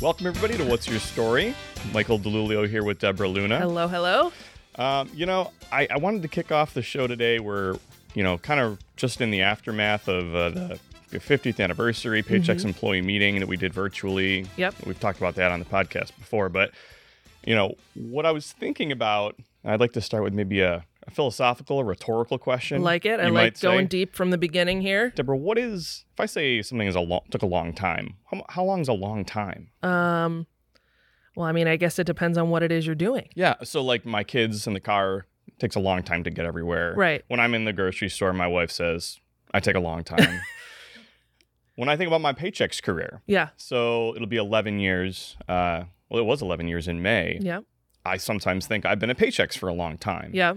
Welcome, everybody, to What's Your Story? Michael DeLulio here with Deborah Luna. Hello, hello. Um, you know, I, I wanted to kick off the show today. We're, you know, kind of just in the aftermath of uh, the 50th anniversary Paychex employee meeting that we did virtually. Yep. We've talked about that on the podcast before, but, you know, what I was thinking about, I'd like to start with maybe a philosophical or rhetorical question. Like it. I like going say. deep from the beginning here. Deborah, what is, if I say something is a long, took a long time, how, how long is a long time? Um, well, I mean, I guess it depends on what it is you're doing. Yeah. So like my kids in the car it takes a long time to get everywhere. Right. When I'm in the grocery store, my wife says I take a long time. when I think about my Paychex career, Yeah. so it'll be 11 years. Uh, well, it was 11 years in May. Yeah. I sometimes think I've been at Paychex for a long time. Yeah.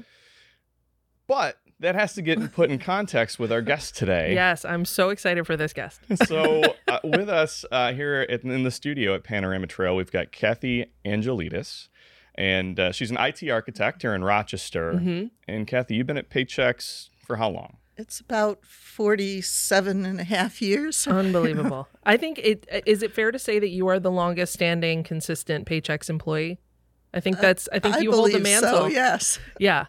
But that has to get put in context with our guest today. Yes. I'm so excited for this guest. so uh, with us uh, here at, in the studio at Panorama Trail, we've got Kathy Angelides, and uh, she's an IT architect here in Rochester. Mhm. And Kathy, you've been at Paychex for how long? It's about 47 and a half years. Unbelievable. I think it is it fair to say that you are the longest standing consistent Paychex employee? I think that's I think I you hold the mantle. So, yes. Yeah.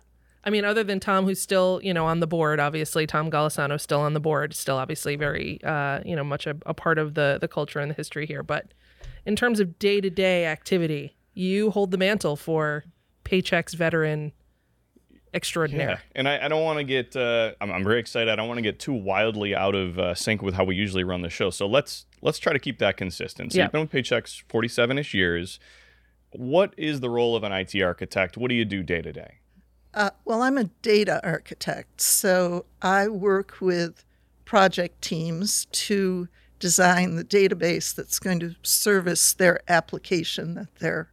I mean, other than Tom, who's still, you know, on the board, obviously Tom Golisano's still on the board, still obviously very, uh, you know, much a, a part of the the culture and the history here. But in terms of day to day activity, you hold the mantle for Paychex's veteran extraordinaire. Yeah. And I, I don't want to get, uh, I'm, I'm very excited. I don't want to get too wildly out of uh, sync with how we usually run the show. So let's let's try to keep that consistent. So Yeah. you've been with Paychex 47 ish years. What is the role of an IT architect? What do you do day to day? Uh, well, I'm a data architect, so I work with project teams to design the database that's going to service their application that they're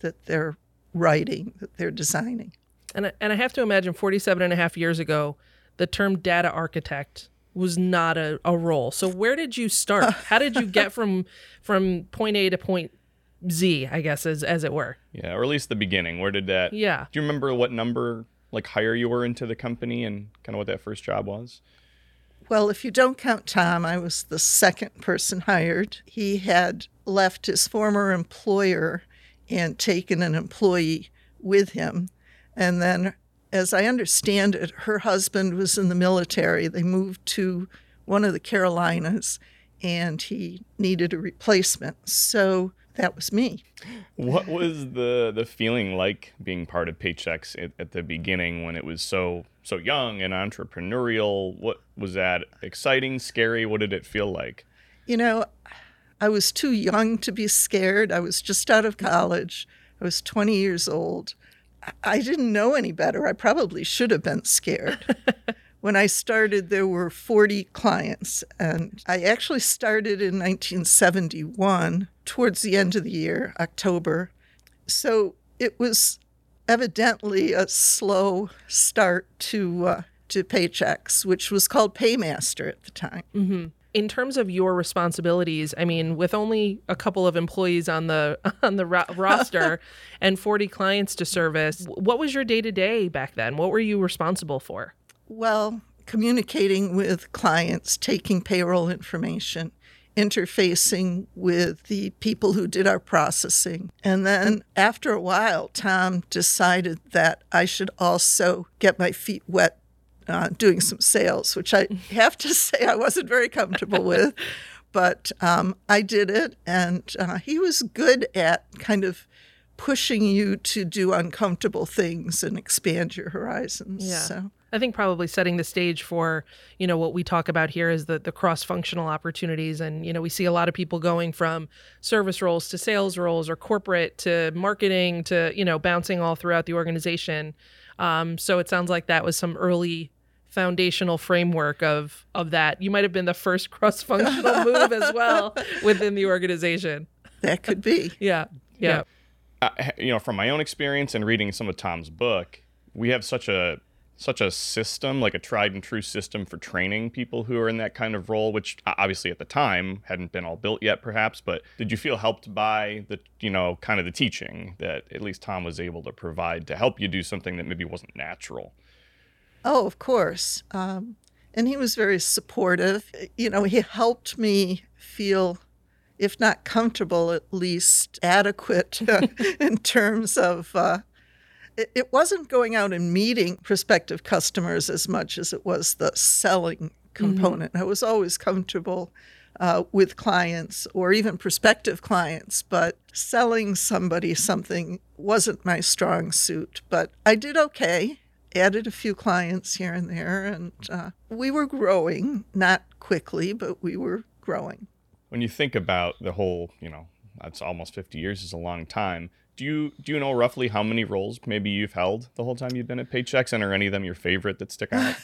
that they're writing, that they're designing. And I, and I have to imagine 47 and a half years ago, the term data architect was not a, a role. So where did you start? How did you get from from point A to point Z, I guess, as as it were? Yeah, or at least the beginning. Where did that? Yeah. Do you remember what number like hire you were into the company and kind of what that first job was? Well, if you don't count Tom, I was the second person hired. He had left his former employer and taken an employee with him. And then, as I understand it, her husband was in the military. They moved to one of the Carolinas and he needed a replacement. So that was me. What was the the feeling like being part of Paychex at, at the beginning when it was so so young and entrepreneurial? What was that exciting, scary? What did it feel like? You know, I was too young to be scared. I was just out of college. I was 20 years old. I didn't know any better. I probably should have been scared. when I started, there were 40 clients, and I actually started in 1971, towards the end of the year, October. So it was evidently a slow start to uh, to Paychex, which was called Paymaster at the time. In terms of your responsibilities, I mean, with only a couple of employees on the on the ro- roster and 40 clients to service, what was your day to day back then? What were you responsible for? Well, communicating with clients, taking payroll information, interfacing with the people who did our processing. And then after a while, Tom decided that I should also get my feet wet uh, doing some sales, which I have to say I wasn't very comfortable with. But um, I did it, and uh, he was good at kind of pushing you to do uncomfortable things and expand your horizons. Yeah. So. I think probably setting the stage for, you know, what we talk about here is the, the cross functional opportunities. And, you know, we see a lot of people going from service roles to sales roles or corporate to marketing to, you know, bouncing all throughout the organization. Um, so it sounds like that was some early foundational framework of of that. You might have been the first cross functional move as well within the organization. That could be. Yeah. Yeah. uh, you know, from my own experience and reading some of Tom's book, we have such a such a system, like a tried and true system for training people who are in that kind of role, which obviously at the time hadn't been all built yet, perhaps. But did you feel helped by the, you know, kind of the teaching that at least Tom was able to provide to help you do something that maybe wasn't natural? Oh, of course. Um, and he was very supportive. You know, he helped me feel if not comfortable, at least adequate in terms of. Uh, it, it wasn't going out and meeting prospective customers as much as it was the selling component. I was always comfortable uh, with clients or even prospective clients, but selling somebody something wasn't my strong suit. But I did okay, added a few clients here and there, and uh, we were growing, not quickly, but we were growing. When you think about the whole, you know, that's almost 50 years is a long time. Do you do you know roughly how many roles maybe you've held the whole time you've been at Paychex, and are any of them your favorite that stick out?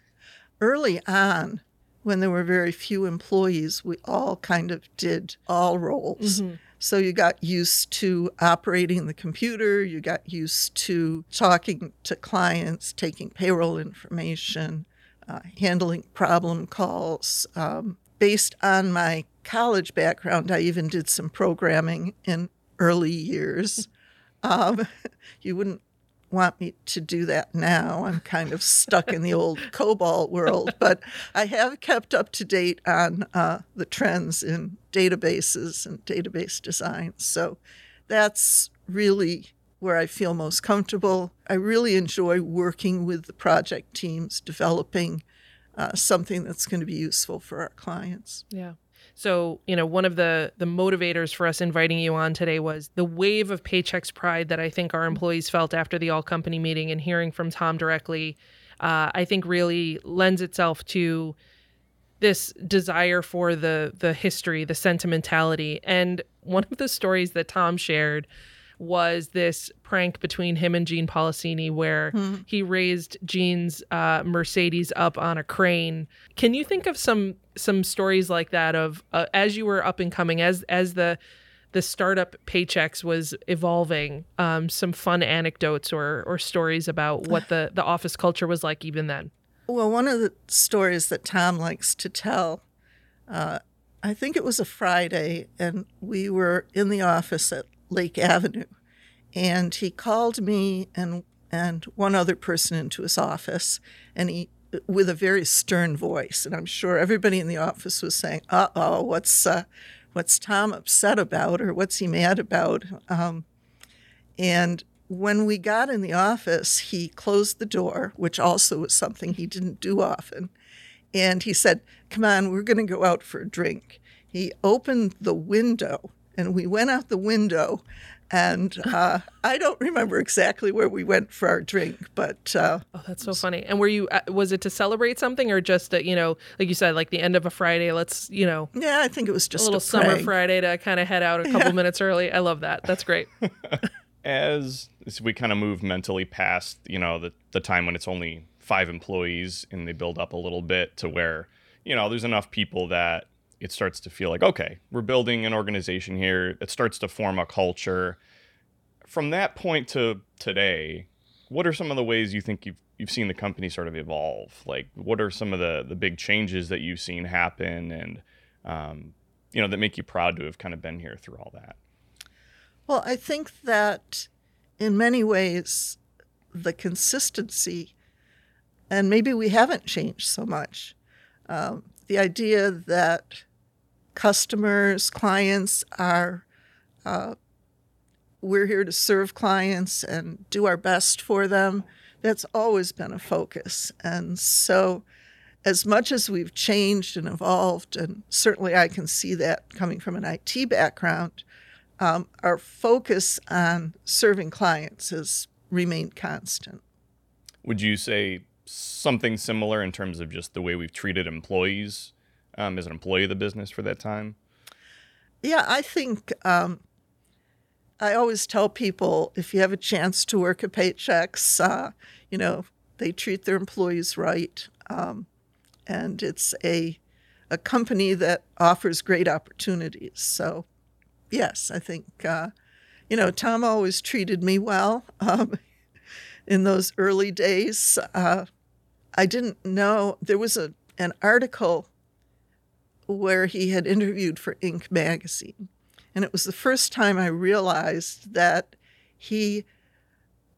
Early on, when there were very few employees, we all kind of did all roles. Mm-hmm. So you got used to operating the computer, you got used to talking to clients, taking payroll information, uh, handling problem calls. Um, based on my college background, I even did some programming in early years. Um, you wouldn't want me to do that now. I'm kind of stuck in the old COBOL world, but I have kept up to date on uh, the trends in databases and database design. So that's really where I feel most comfortable. I really enjoy working with the project teams, developing uh, something that's going to be useful for our clients. Yeah. So, you know, one of the the motivators for us inviting you on today was the wave of Paychex pride that I think our employees felt after the all company meeting and hearing from Tom directly. Uh, I think really lends itself to this desire for the the history, the sentimentality, and one of the stories that Tom shared was this prank between him and Gene Polisseni where hmm. he raised Gene's uh, Mercedes up on a crane. Can you think of some some stories like that of uh, as you were up and coming as as the the startup Paychex was evolving um, some fun anecdotes or or stories about what the the office culture was like even then well one of the stories that tom likes to tell uh, i think it was a friday and we were in the office at lake avenue and he called me and and one other person into his office and he with a very stern voice, and I'm sure everybody in the office was saying, "Uh oh, what's uh, what's Tom upset about, or what's he mad about?" Um, and when we got in the office, he closed the door, which also was something he didn't do often, and he said, "Come on, we're going to go out for a drink." He opened the window, and we went out the window and uh, I don't remember exactly where we went for our drink, but uh, oh, that's so funny. And were you? Uh, was it to celebrate something, or just you know, like you said, like the end of a Friday? Let's you know. Yeah, I think it was just a little a summer Friday to kind of head out a couple yeah. minutes early. I love that. That's great. as, as we kind of move mentally past, you know, the the time when it's only five employees and they build up a little bit to where you know there's enough people that it starts to feel like okay we're building an organization here it starts to form a culture. From that point to today what are some of the ways you think you've you've seen the company sort of evolve? Like what are some of the the big changes that you've seen happen and um, you know that make you proud to have kind of been here through all that? Well i think that in many ways the consistency and maybe we haven't changed so much um, the idea that customers, clients are. Uh, we're here to serve clients and do our best for them. That's always been a focus. And so, as much as we've changed and evolved, and certainly I can see that coming from an IT background, um, our focus on serving clients has remained constant. Would you say something similar in terms of just the way we've treated employees um, as an employee of the business for that time? Yeah, I think um, I always tell people if you have a chance to work at Paychex, uh, you know, they treat their employees right. Um, and it's a, a company that offers great opportunities. So, yes, I think, uh, you know, Tom always treated me well um, in those early days. Uh, I didn't know there was a, an article where he had interviewed for Inc. magazine. And it was the first time I realized that he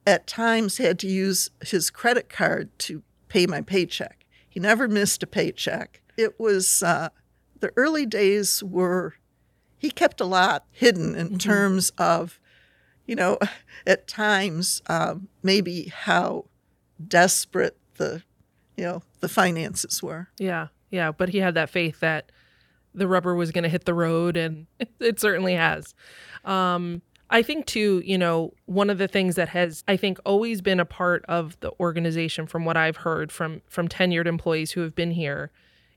at times had to use his credit card to pay my paycheck. He never missed a paycheck. It was uh, the early days were he kept a lot hidden in terms of, you know, at times um, maybe how desperate the, you know, the finances were. Yeah, yeah, but he had that faith that the rubber was going to hit the road, and it certainly has. Um, I think too, you know, one of the things that has I think always been a part of the organization, from what I've heard from from tenured employees who have been here,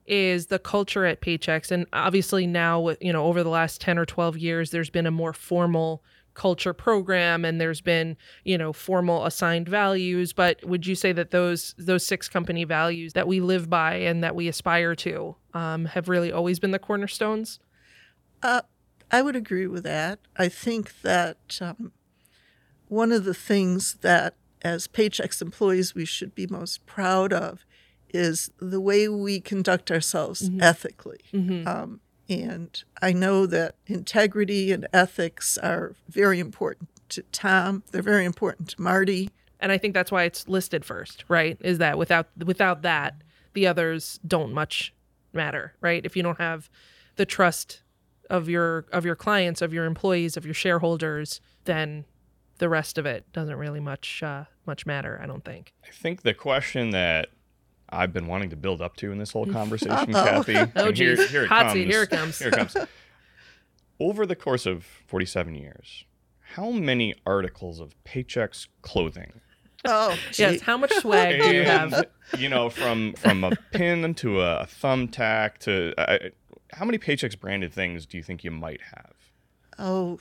is the culture at Paychex, and obviously now, with you know, over the last ten or twelve years, there's been a more formal culture program and there's been you know formal assigned values but would you say that those those six company values that we live by and that we aspire to um, have really always been the cornerstones uh, i would agree with that i think that um, one of the things that as Paychex employees we should be most proud of is the way we conduct ourselves mm-hmm. ethically mm-hmm. Um, and I know that integrity and ethics are very important to Tom. They're very important to Marty. And I think that's why it's listed first, right? Is that without without that, the others don't much matter, right? If you don't have the trust of your of your clients, of your employees, of your shareholders, then the rest of it doesn't really much uh, much matter. I don't think. I think the question that I've been wanting to build up to in this whole conversation, Kathy. oh, geez. Here, here it Hot comes. Seat, here it comes. here it comes. Over the course of 47 years, how many articles of Paychex clothing? Oh, gee. yes. How much swag do you have? You know, from from a pin to a thumbtack to uh, how many Paychex branded things do you think you might have? Oh,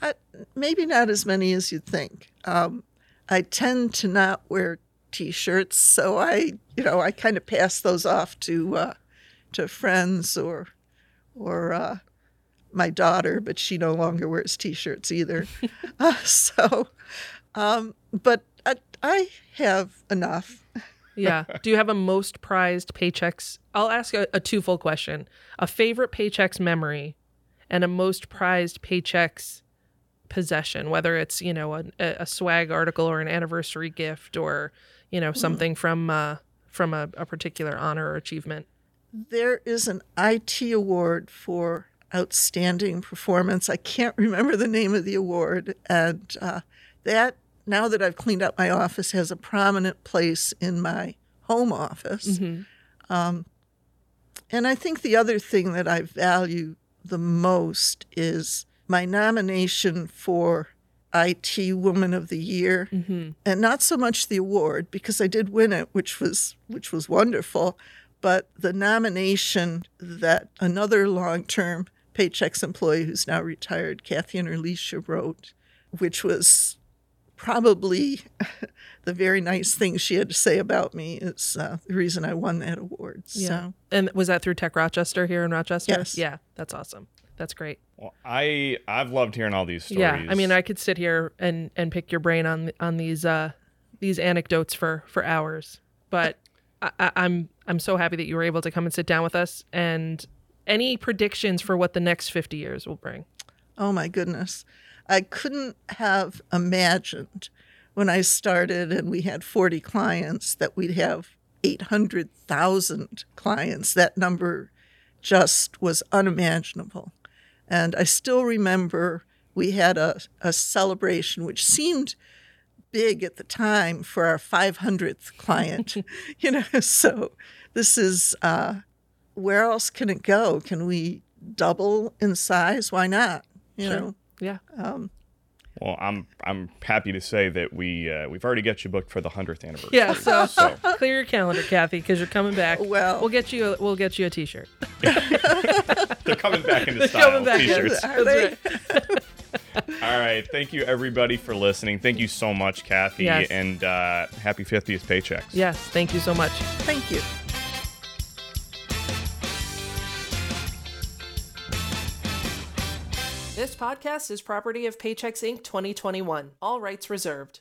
I, maybe not as many as you'd think. Um, I tend to not wear T-shirts, so I, you know, I kind of pass those off to uh, to friends or or uh, my daughter, but she no longer wears T-shirts either. uh, so, um, but I, I have enough. yeah. Do you have a most prized Paychex? I'll ask a, a twofold question: a favorite Paychex memory, and a most prized Paychex possession, whether it's you know a, a swag article or an anniversary gift or you know, something from uh, from a, a particular honor or achievement? There is an IT award for outstanding performance. I can't remember the name of the award, and uh, that now that I've cleaned up my office has a prominent place in my home office. Mm-hmm. Um, and I think the other thing that I value the most is my nomination for IT Woman of the Year, mm-hmm. and not so much the award because I did win it, which was which was wonderful, but the nomination that another long-term Paychex employee who's now retired, Kathy and Alicia, wrote, which was probably the very nice thing she had to say about me is uh, the reason I won that award. Yeah. So. And was that through Tech Rochester here in Rochester? Yes. Yeah, that's awesome. That's great. Well, I I've loved hearing all these stories. Yeah, I mean, I could sit here and and pick your brain on on these uh these anecdotes for for hours, but I, I'm I'm so happy that you were able to come and sit down with us. And any predictions for what the next 50 years will bring? Oh my goodness, I couldn't have imagined when I started and we had 40 clients that we'd have 800,000 clients. That number just was unimaginable. And I still remember we had a, a celebration which seemed big at the time for our 500th client, you know. So this is uh, where else can it go? Can we double in size? Why not? You sure. know. Yeah. Um, well, I'm I'm happy to say that we uh, we've already got you booked for the hundredth anniversary. Yeah, so, so. clear your calendar, Kathy, because you're coming back. Well, we'll get you a, we'll get you a T-shirt. They're coming back into style. Coming back T-shirts. Are they? All right, thank you everybody for listening. Thank you so much, Kathy, yes. and uh, happy 50th Paychex. Yes, thank you so much. Thank you. This podcast is property of Paychex Inc. 2021. All rights reserved.